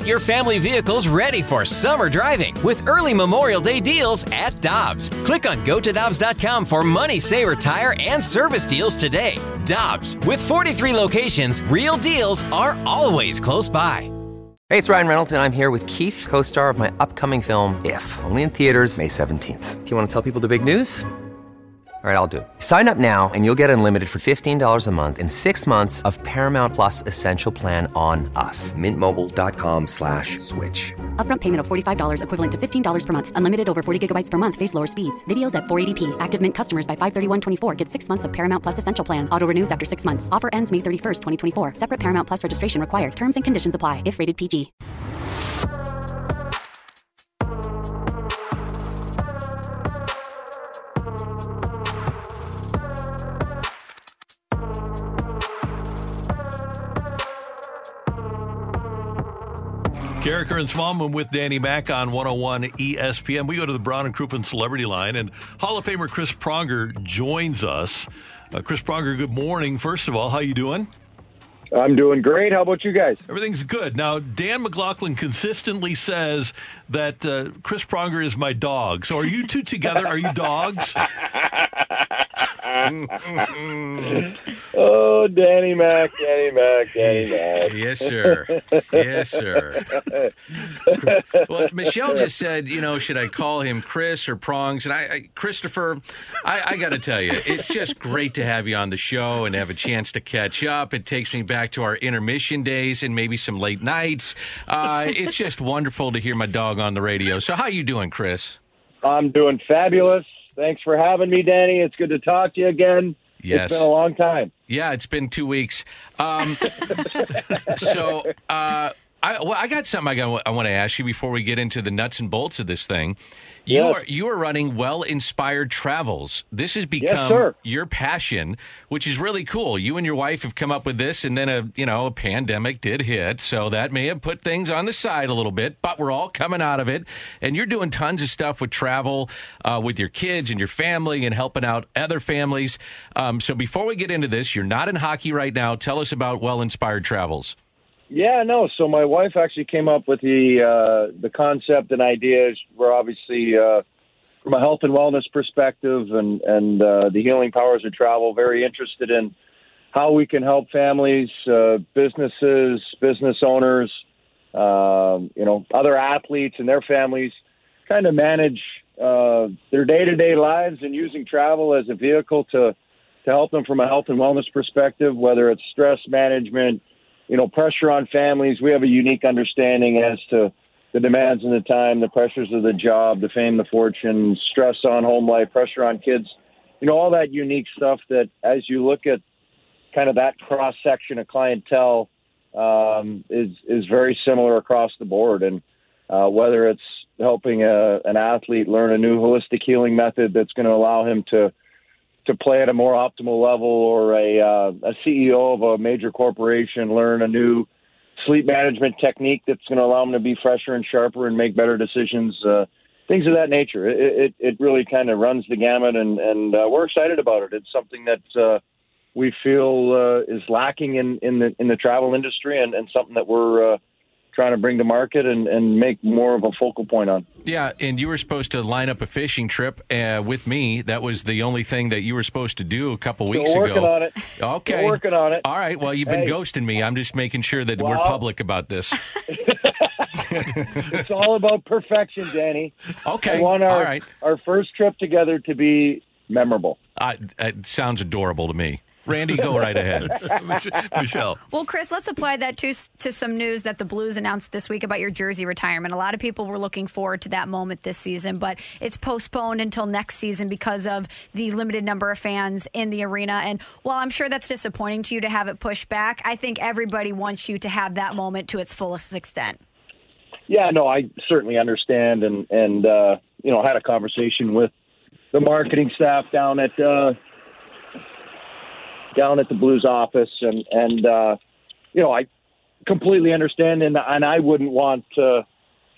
Get your family vehicles ready for summer driving with early Memorial Day deals at Dobbs. Click on gotodobbs.com for money saver tire and service deals today. Dobbs, with 43 locations, real deals are always close by. Hey, it's Ryan Reynolds, and I'm here with Keith, co star of my upcoming film, If, only in theaters, May 17th. Do you want to tell people the big news? All right, I'll do it. Sign up now and you'll get unlimited for $15 a month in six months of Paramount Plus Essential Plan on us. Mintmobile.com slash switch. Upfront payment of $45 equivalent to $15 per month. Unlimited over 40 gigabytes per month. Face lower speeds. Videos at 480p. Active Mint customers by 531.24 get six months of Paramount Plus Essential Plan. Auto renews after six months. Offer ends May 31st, 2024. Separate Paramount Plus registration required. Terms and conditions apply if rated PG. Karraker and Smallmon with Danny Mac on 101 ESPN. We go to the Brown and Crouppen Celebrity Line, and Hall of Famer Chris Pronger joins us. Uh, Chris Pronger, good morning. First of all, how you doing? I'm doing great. How about you guys? Everything's good. Now, Dan McLaughlin consistently says that uh, Chris Pronger is my dog. So, are you two together? Are you dogs? oh, Danny Mac, Danny Mac, Danny Mac. Yes, sir. Yes, sir. well, Michelle just said, you know, should I call him Chris or Prongs? And I, I Christopher, I, I got to tell you, it's just great to have you on the show and have a chance to catch up. It takes me back to our intermission days and maybe some late nights. Uh, it's just wonderful to hear my dog on the radio. So, how you doing, Chris? I'm doing fabulous. Thanks for having me, Danny. It's good to talk to you again. Yes. It's been a long time. Yeah, it's been two weeks. Um, so, uh, I, well, I got something I, got, I want to ask you before we get into the nuts and bolts of this thing. You Yes. are you are running well inspired travels. This has become sir. your passion, which is really cool. You and your wife have come up with this, and then a you know a pandemic did hit, so that may have put things on the side a little bit. But we're all coming out of it, and you're doing tons of stuff with travel, uh, with your kids and your family, and helping out other families. Um, so before we get into this, you're not in hockey right now. Tell us about well inspired travels. Yeah, no. So my wife actually came up with the uh, the concept and ideas. We're obviously uh, from a health and wellness perspective and and uh, the healing powers of travel. Very interested in how we can help families, uh, businesses, business owners, um, you know, other athletes and their families, kind of manage uh, their day to day lives and using travel as a vehicle to to help them from a health and wellness perspective, whether it's stress management you know, pressure on families. We have a unique understanding as to the demands and the time, the pressures of the job, the fame, the fortune, stress on home life, pressure on kids. You know, all that unique stuff that as you look at kind of that cross section of clientele um, is is very similar across the board. And uh, whether it's helping a, an athlete learn a new holistic healing method that's going to allow him to to play at a more optimal level, or a uh, a CEO of a major corporation learn a new sleep management technique that's going to allow him to be fresher and sharper and make better decisions. Uh, things of that nature. It it, it really kind of runs the gamut, and and uh, we're excited about it. It's something that uh, we feel uh, is lacking in in the in the travel industry, and, and something that we're uh, trying to bring to market and, and make more of a focal point on. Yeah, and you were supposed to line up a fishing trip uh, with me. That was the only thing that you were supposed to do a couple weeks Still working ago. on it. Okay, Still working on it. All right. Well, you've been Hey. ghosting me. I'm just making sure that we're Well- public about this. It's all about perfection, Danny. Okay. I want our All right. our first trip together to be memorable. Uh, it sounds adorable to me. Randy, go right ahead. Michelle. Well, Chris, let's apply that to to some news that the Blues announced this week about your jersey retirement. A lot of people were looking forward to that moment this season, but it's postponed until next season because of the limited number of fans in the arena. And while I'm sure that's disappointing to you to have it pushed back, I think everybody wants you to have that moment to its fullest extent. Yeah, no, I certainly understand, and and uh, you know, had a conversation with the marketing staff down at uh, down at the Blues office, and and uh, you know, I completely understand, and and I wouldn't want uh,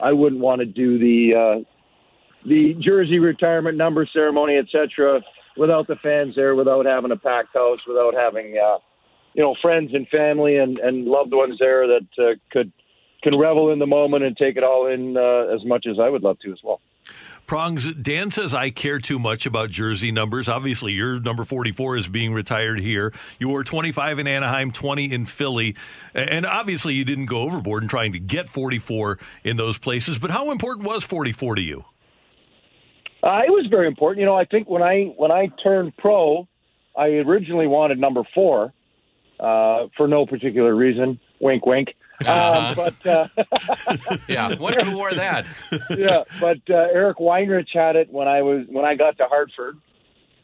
I wouldn't want to do the uh, the jersey retirement number ceremony, etc., without the fans there, without having a packed house, without having uh, you know friends and family and, and loved ones there that uh, could can revel in the moment and take it all in uh, as much as I would love to as well. Prongs, Dan says I care too much about jersey numbers. Obviously, your number 44 is being retired here. You wore 25 in Anaheim, 20 in Philly. And obviously, you didn't go overboard in trying to get 44 in those places. But how important was 44 to you? Uh, it was very important. You know, I think when I when I turned pro, I originally wanted number four uh, for no particular reason. Wink, wink. Um, but uh, yeah, wonder who wore that. yeah, but uh, Eric Weinrich had it when I was when I got to Hartford,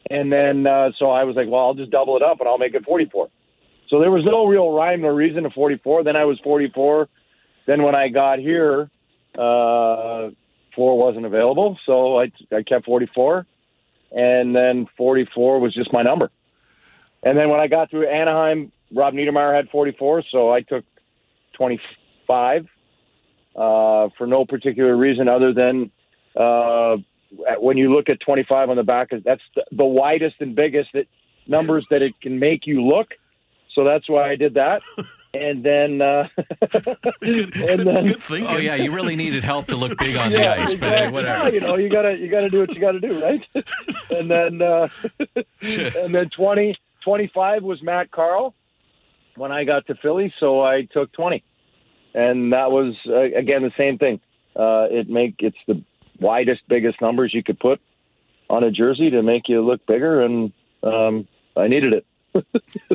and then uh, so I was like, well, I'll just double it up and I'll make it 44. So there was no real rhyme or reason to 44. Then I was 44. Then when I got here, uh, four wasn't available, so I I kept 44, and then 44 was just my number. And then when I got through Anaheim, Rob Niedermayer had 44, so I took 25 uh, for no particular reason other than uh, when you look at 25 on the back, that's the, the widest and biggest that, numbers that it can make you look. So that's why I did that. And then, uh, good, and then, oh yeah, you really needed help to look big on yeah, the ice, exactly. but hey, whatever. Yeah, you know, you gotta you gotta do what you gotta do, right? and then, uh, and then 20, 25 was Matt Carle when I got to Philly, so I took 20 and that was uh, again the same thing. Uh, it make it's the widest, biggest numbers you could put on a jersey to make you look bigger, and um, I needed it.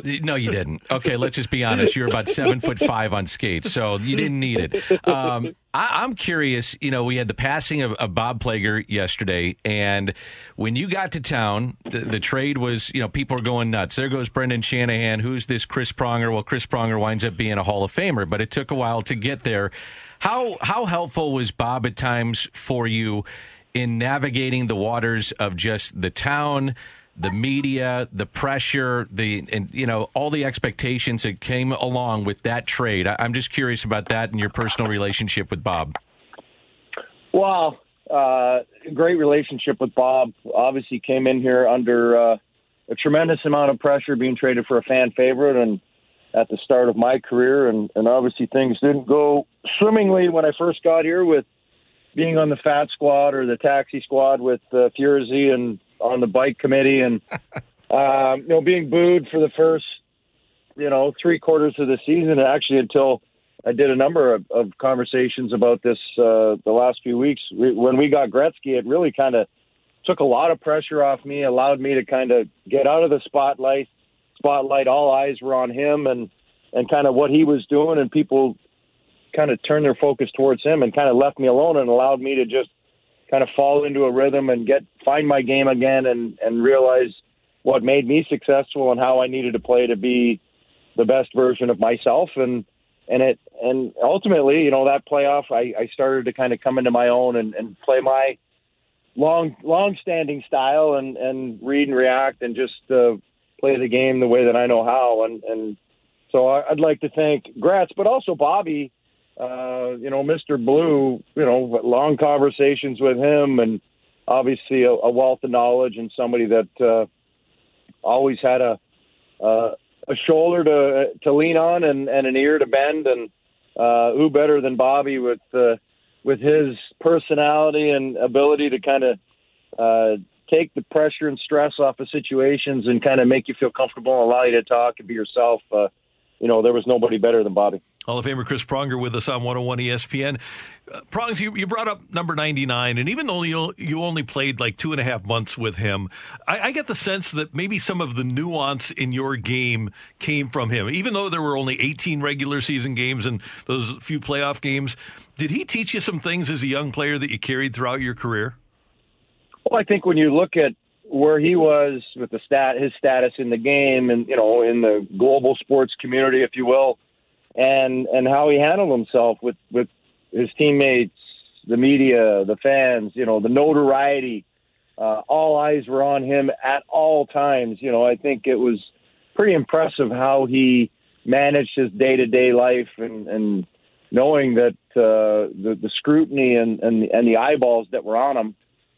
No, you didn't. Okay, let's just be honest. You're about seven foot five on skates, so you didn't need it. Um, I, am curious. You know, we had the passing of, of, Bob Plager yesterday, and when you got to town, the, the, trade was, you know, people are going nuts. There goes Brendan Shanahan. Who's this Chris Pronger? Well, Chris Pronger winds up being a Hall of Famer, but it took a while to get there. How how helpful was Bob at times for you in navigating the waters of just the town? The media, the pressure, the and you know all the expectations that came along with that trade. I, am just curious about that and your personal relationship with Bob. Well, uh, great relationship with Bob. Obviously, came in here under uh, a tremendous amount of pressure, being traded for a fan favorite, and at the start of my career, and, and obviously things didn't go swimmingly when I first got here with being on the fat squad or the taxi squad with uh, and on the bike committee, and um, you know, being booed for the first, you know, three quarters of the season. Actually, until I did a number of, of conversations about this uh, the last few weeks. When we got Gretzky, it really kind of took a lot of pressure off me, allowed me to kind of get out of the spotlight. Spotlight, all eyes were on him, and and kind of what he was doing, and people kind of turned their focus towards him, and kind of left me alone, and allowed me to just kind of fall into a rhythm and get find my game again and and realize what made me successful and how I needed to play to be the best version of myself. And and it and ultimately you know that playoff I, I started to kind of come into my own and, and play my long long standing style and and read and react and just uh, play the game the way that I know how. And and so I'd like to thank Gretz but also Bobby uh, you know, Mr. Blue, you know, long conversations with him and obviously a, a wealth of knowledge and somebody that uh, always had a uh, a shoulder to to lean on and, and an ear to bend and uh, who better than Bobby with uh, with his personality and ability to kind of uh, take the pressure and stress off of situations and kind of make you feel comfortable and allow you to talk and be yourself. Uh, you know, there was nobody better than Bobby. Hall of Famer Chris Pronger with us on 101 ESPN. Uh, Prongs, you, you brought up number 99, and even though you, you only played like two and a half months with him, I, I, get the sense that maybe some of the nuance in your game came from him. Even though there were only 18 regular season games and those few playoff games, did he teach you some things as a young player that you carried throughout your career? Well, I think when you look at where he was with the stat, his status in the game, and you know, in the global sports community, if you will, and and how he handled himself with with his teammates, the media, the fans, you know, the notoriety. Uh, all eyes were on him at all times. You know, I think it was pretty impressive how he managed his day to day life and and knowing that uh, the the scrutiny and and and the eyeballs that were on him.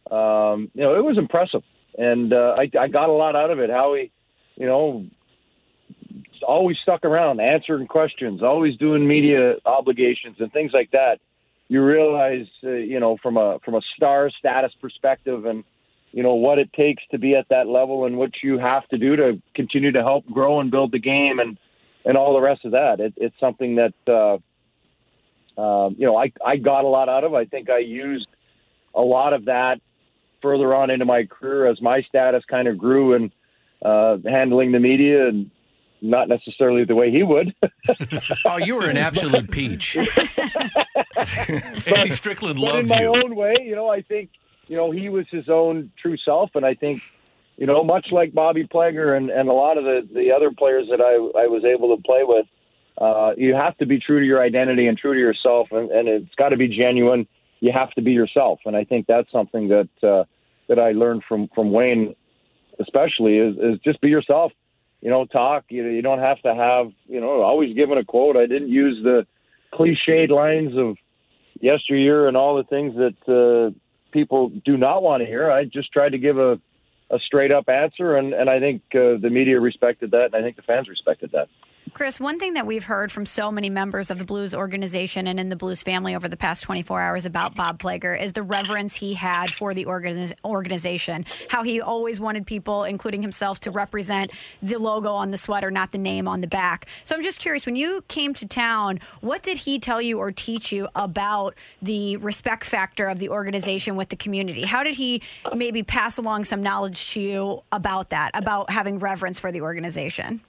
Um, you know, it was impressive and uh, I, I got a lot out of it. How he, you know, always stuck around, answering questions, always doing media obligations and things like that, you realize, uh, you know, from a from a star status perspective, and you know what it takes to be at that level, and what you have to do to continue to help grow and build the game, and and all the rest of that. It, it's something that uh, um, you know I I got a lot out of. I think I used a lot of that further on into my career as my status kind of grew and uh, handling the media and not necessarily the way he would. oh, you were an absolute peach. Andy Strickland but loved in my you. own way, you know, I think you know he was his own true self, and I think you know much like Bobby Plager and, and a lot of the the other players that I I was able to play with. Uh, you have to be true to your identity and true to yourself, and, and it's got to be genuine. You have to be yourself, and I think that's something that uh, that I learned from from Wayne, especially is, is just be yourself. You know, talk. You you don't have to have you know always giving a quote. I didn't use the cliched lines of yesteryear and all the things that uh, people do not want to hear. I just tried to give a a straight up answer, and and I think uh, the media respected that, and I think the fans respected that. Chris, one thing that we've heard from so many members of the Blues organization and in the Blues family over the past 24 hours about Bob Plager is the reverence he had for the organiz- organization. How he always wanted people, including himself, to represent the logo on the sweater, not the name on the back. So I'm just curious, when you came to town, what did he tell you or teach you about the respect factor of the organization with the community? How did he maybe pass along some knowledge to you about that, about having reverence for the organization?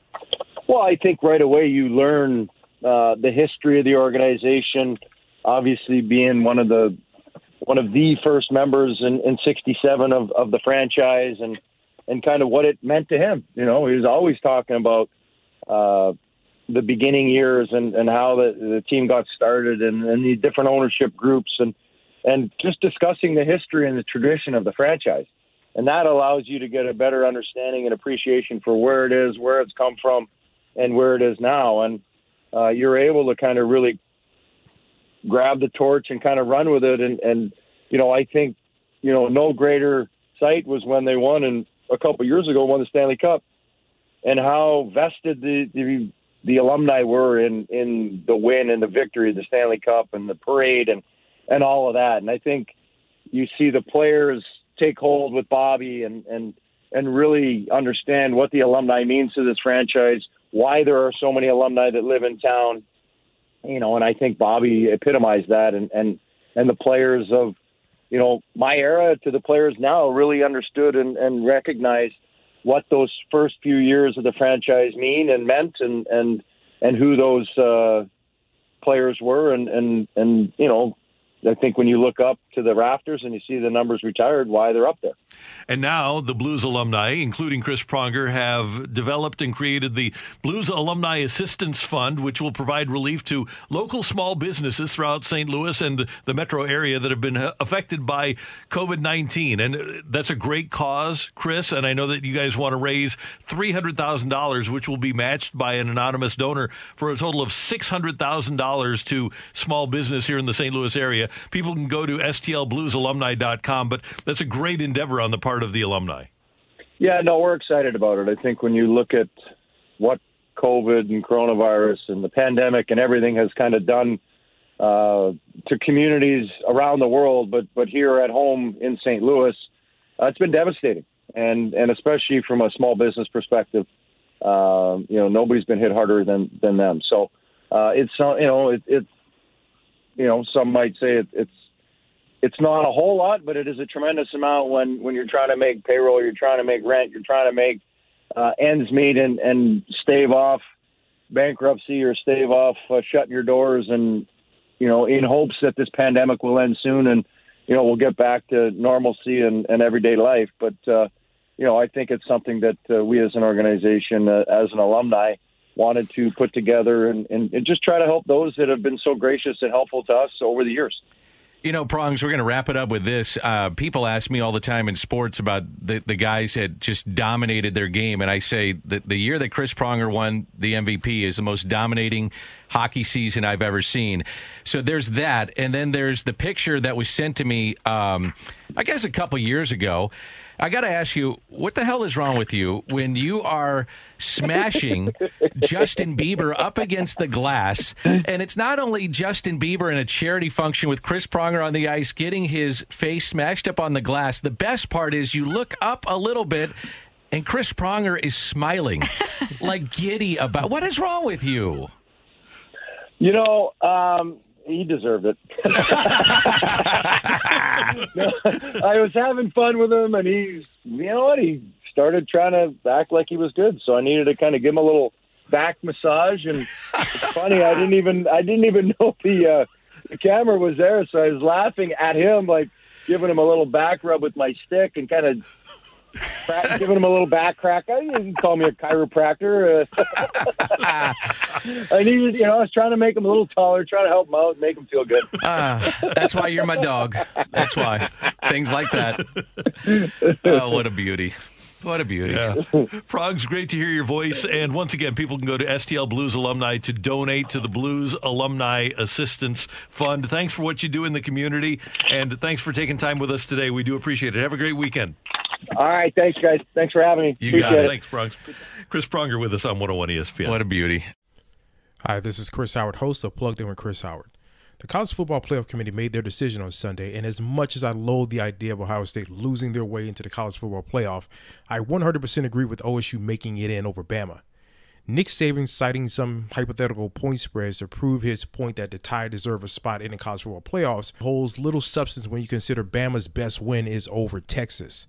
Well, I think right away you learn uh, the history of the organization. Obviously, being one of the one of the first members in, in '67 of, of the franchise, and and kind of what it meant to him. You know, he was always talking about uh, the beginning years and, and how the, the team got started, and, and the different ownership groups, and and just discussing the history and the tradition of the franchise. And that allows you to get a better understanding and appreciation for where it is, where it's come from, and where it is now. And uh, you're able to kind of really grab the torch and kind of run with it. And, and, you know, I think, you know, no greater sight was when they won and a couple years ago won the Stanley Cup and how vested the, the, the alumni were in, in the win and the victory of the Stanley Cup and the parade and, and all of that. And I think you see the players take hold with Bobby and, and, and really understand what the alumni means to this franchise, why there are so many alumni that live in town, you know, and I think Bobby epitomized that. And, and, and the players of, you know, my era to the players now really understood and, and recognized what those first few years of the franchise mean and meant and, and, and who those, uh, players were. And, and, and, you know, I think when you look up to the rafters and you see the numbers retired, why they're up there. And now the Blues alumni, including Chris Pronger, have developed and created the Blues Alumni Assistance Fund, which will provide relief to local small businesses throughout St. Louis and the metro area that have been uh, affected by COVID 19. And uh, that's a great cause, Chris. And I know that you guys want to raise $300,000, which will be matched by an anonymous donor for a total of $600,000 to small business here in the St. Louis area. People can go to stlbluesalumni.com, but that's a great endeavor on the part of the alumni. Yeah, no, we're excited about it. I think when you look at what COVID and coronavirus and the pandemic and everything has kind of done uh, to communities around the world, but but here at home in St. Louis, uh, it's been devastating, and and especially from a small business perspective, uh, you know, nobody's been hit harder than than them. So uh, it's uh, you know it, you know some might say it, it's it's not a whole lot, but it is a tremendous amount when when you're trying to make payroll, you're trying to make rent, you're trying to make uh, ends meet and and stave off bankruptcy or stave off uh, shutting your doors and you know in hopes that this pandemic will end soon and you know we'll get back to normalcy and, and everyday life. But uh, you know I think it's something that uh, we as an organization, uh, as an alumni, wanted to put together and, and, and just try to help those that have been so gracious and helpful to us over the years. You know, Prongs, we're going to wrap it up with this. Uh, people ask me all the time in sports about the, the guys that just dominated their game. And I say that the year that Chris Pronger won the MVP is the most dominating hockey season I've ever seen. So there's that, and then there's the picture that was sent to me, um, I guess, a couple years ago. I got to ask you, what the hell is wrong with you when you are smashing Justin Bieber up against the glass? And it's not only Justin Bieber in a charity function with Chris Pronger on the ice getting his face smashed up on the glass. The best part is you look up a little bit and Chris Pronger is smiling like giddy about what is wrong with you? You know, um, he deserved it. I was having fun with him, and he's, you know what? He started trying to act like he was good, so I needed to kind of give him a little back massage. And it's funny, I didn't even, I didn't even know the uh, the camera was there, so I was laughing at him, like giving him a little back rub with my stick, and kind of crack, giving him a little back crack. I didn't call me a chiropractor. Uh, I needed, you know, I was trying to make him a little taller, trying to help him out, make him feel good. Uh, that's why you're my dog. That's why. Things like that. Oh, what a beauty. What a beauty. Yeah. Prongs great to hear your voice. And once again, people can go to STL Blues Alumni to donate to the Blues Alumni Assistance Fund. Thanks for what you do in the community. And thanks for taking time with us today. We do appreciate it. Have a great weekend. All right. Thanks, guys. Thanks for having me. You Appreciate got it. it. Thanks, Prongs. Chris Pronger with us on 101 ESPN. What a beauty. Hi, this is Chris Howard, host of Plugged In with Chris Howard. The College Football Playoff Committee made their decision on Sunday, and as much as I loathe the idea of Ohio State losing their way into the College Football Playoff, I 100% agree with OSU making it in over Bama. Nick Saban citing some hypothetical point spreads to prove his point that the Tide deserve a spot in the College Football Playoffs holds little substance when you consider Bama's best win is over Texas.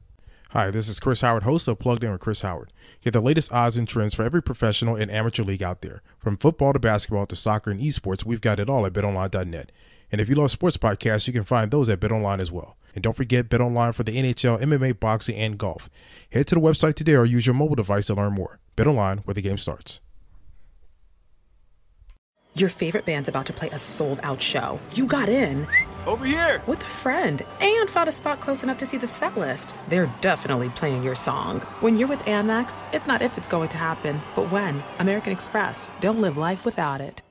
Hi, this is Chris Howard, host of Plugged In with Chris Howard. Get the latest odds and trends for every professional and amateur league out there. From football to basketball to soccer and esports, we've got it all at betonline.net. And if you love sports podcasts, you can find those at BetOnline as well. And don't forget BetOnline for the NHL, MMA, boxing, and golf. Head to the website today or use your mobile device to learn more. BetOnline, where the game starts. Your favorite band's about to play a sold out show. You got in. Over here! With a friend and found a spot close enough to see the set list. They're definitely playing your song. When you're with Amex, it's not if it's going to happen, but when. American Express. Don't live life without it.